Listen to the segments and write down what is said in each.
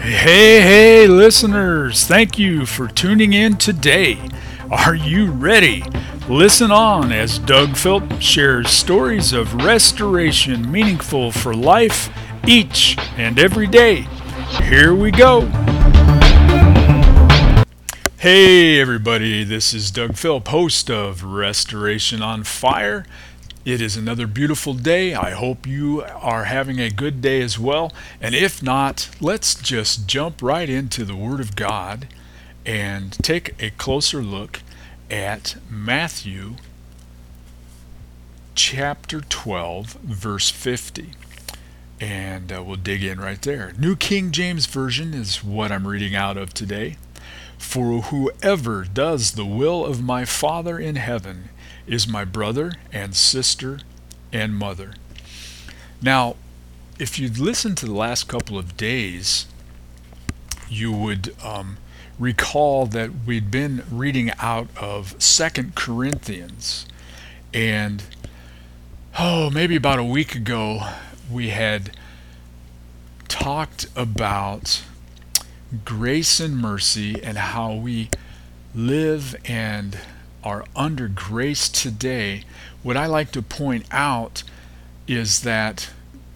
Hey, hey, listeners, thank you for tuning in today. Are you ready? Listen on as Doug Philp shares stories of restoration meaningful for life each and every day. Here we go. Hey, everybody, this is Doug Philp, host of Restoration on Fire. It is another beautiful day. I hope you are having a good day as well. And if not, let's just jump right into the Word of God and take a closer look at Matthew chapter 12, verse 50. And uh, we'll dig in right there. New King James Version is what I'm reading out of today. For whoever does the will of my Father in heaven is my brother and sister and mother. Now, if you'd listened to the last couple of days, you would um, recall that we'd been reading out of Second Corinthians. And, oh, maybe about a week ago, we had talked about grace and mercy and how we live and are under grace today, what I like to point out is that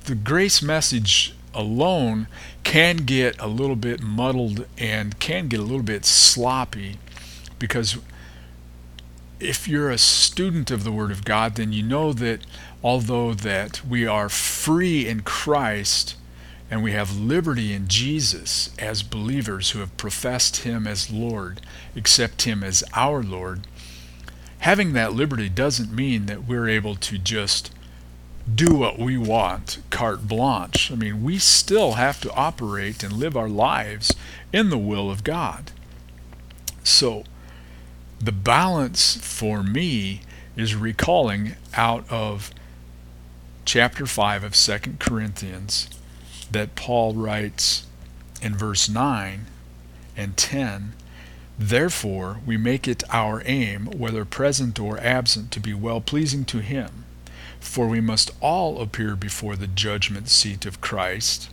the grace message alone can get a little bit muddled and can get a little bit sloppy because if you're a student of the word of God then you know that although that we are free in Christ and we have liberty in Jesus as believers who have professed him as Lord accept him as our Lord having that liberty doesn't mean that we're able to just do what we want, carte blanche. I mean, we still have to operate and live our lives in the will of God. So, the balance for me is recalling out of chapter 5 of 2 Corinthians that Paul writes in verse 9 and 10 Therefore, we make it our aim, whether present or absent, to be well pleasing to Him. For we must all appear before the judgment seat of Christ,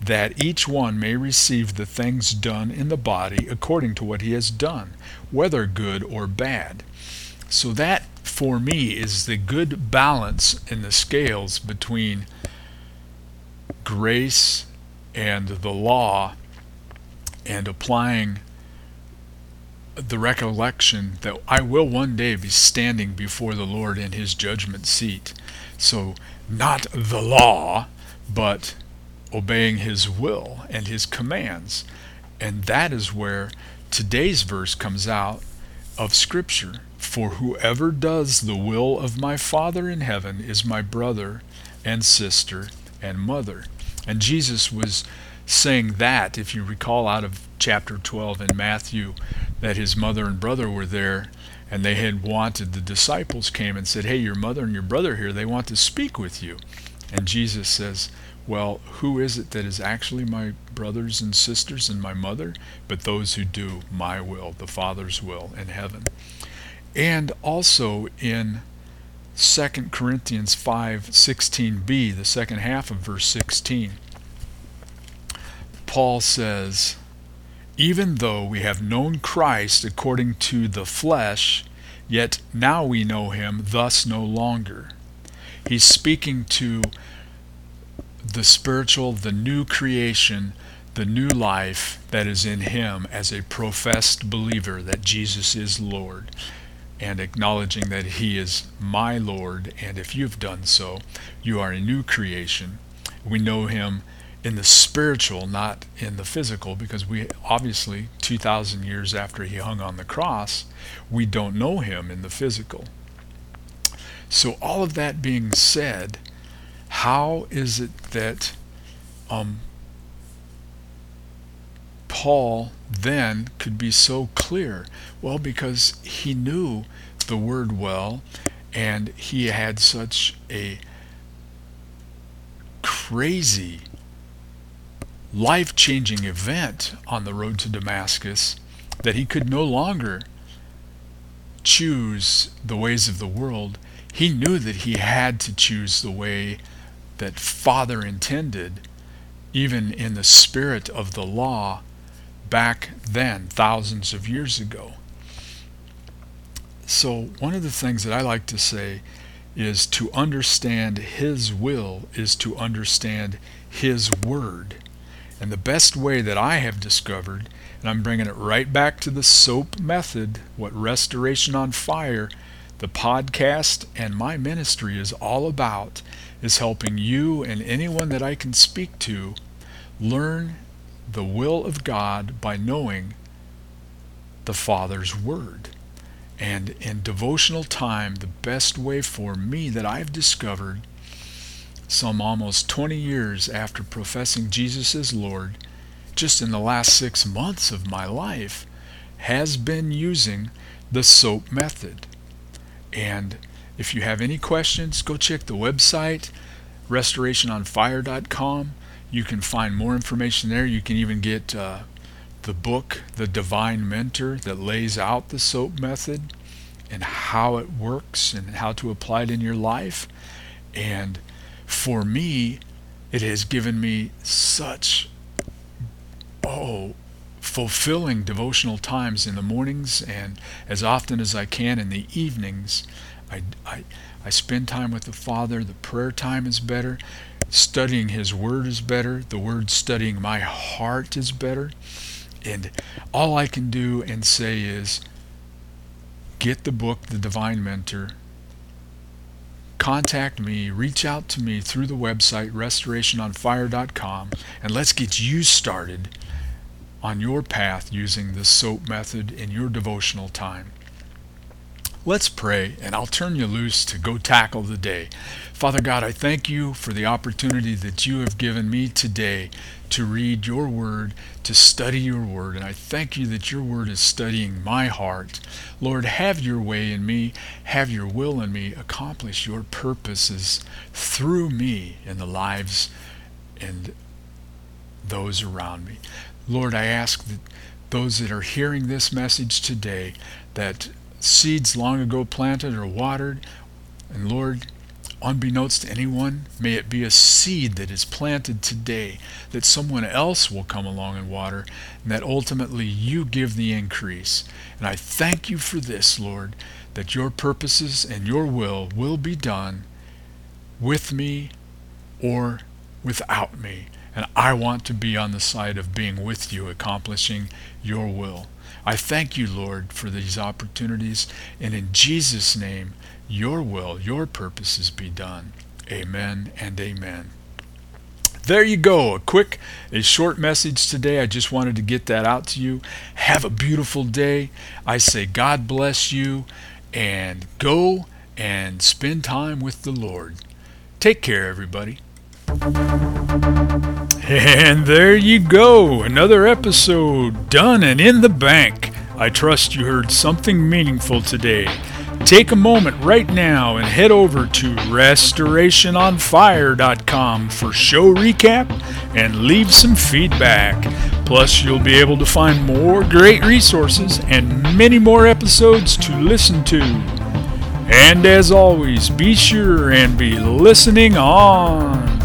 that each one may receive the things done in the body according to what he has done, whether good or bad. So, that for me is the good balance in the scales between grace and the law and applying the recollection that I will one day be standing before the Lord in his judgment seat. So, not the law, but obeying his will and his commands. And that is where today's verse comes out of Scripture. For whoever does the will of my Father in heaven is my brother and sister and mother. And Jesus was saying that, if you recall out of chapter 12 in Matthew, that his mother and brother were there and they had wanted, the disciples came and said, Hey, your mother and your brother here, they want to speak with you. And Jesus says, Well, who is it that is actually my brothers and sisters and my mother? But those who do my will, the Father's will in heaven. And also in 2 Corinthians 5 16b, the second half of verse 16 Paul says, Even though we have known Christ according to the flesh, yet now we know him thus no longer. He's speaking to the spiritual, the new creation, the new life that is in him as a professed believer that Jesus is Lord and acknowledging that he is my Lord and if you've done so you are a new creation we know him in the spiritual, not in the physical, because we obviously, 2,000 years after he hung on the cross, we don't know him in the physical. So, all of that being said, how is it that um, Paul then could be so clear? Well, because he knew the word well, and he had such a crazy life changing event on the road to Damascus that he could no longer choose the ways of the world. He knew that he had to choose the way that Father intended, even in the spirit of the law back then, thousands of years ago. So, one of the things that I like to say is to understand His will is to understand His Word. And the best way that I have discovered, and I'm bringing it right back to the SOAP method, what Restoration on Fire, the podcast, and my ministry is all about, is helping you and anyone that I can speak to learn the will of God by knowing the Father's Word. And in devotional time, the best way for me that I've discovered, some almost 20 years after professing Jesus as Lord, just in the last six months of my life, has been using the SOAP method. And if you have any questions, go check the website, restorationonfire.com. You can find more information there. You can even get uh, the book, The Divine Mentor, that lays out the SOAP method and how it works and how to apply it in your life. And for me, it has given me such, oh, fulfilling devotional times in the mornings and as often as I can in the evenings. I, I, I spend time with the Father. The prayer time is better. Studying His Word is better. The Word studying my heart is better. And all I can do and say is get the book, The Divine Mentor. Contact me, reach out to me through the website restorationonfire.com, and let's get you started on your path using the SOAP method in your devotional time. Let's pray, and I'll turn you loose to go tackle the day. Father God, I thank you for the opportunity that you have given me today to read your word, to study your word, and I thank you that your word is studying my heart. Lord, have your way in me, have your will in me, accomplish your purposes through me in the lives and those around me. Lord, I ask that those that are hearing this message today, that seeds long ago planted or watered. And Lord, unbeknownst to anyone, may it be a seed that is planted today that someone else will come along and water, and that ultimately you give the increase. And I thank you for this, Lord, that your purposes and your will will be done with me or without me. And I want to be on the side of being with you, accomplishing your will. I thank you, Lord, for these opportunities. And in Jesus' name, your will, your purposes be done. Amen and amen. There you go. A quick, a short message today. I just wanted to get that out to you. Have a beautiful day. I say God bless you and go and spend time with the Lord. Take care, everybody. And there you go, another episode done and in the bank. I trust you heard something meaningful today. Take a moment right now and head over to restorationonfire.com for show recap and leave some feedback. Plus, you'll be able to find more great resources and many more episodes to listen to. And as always, be sure and be listening on.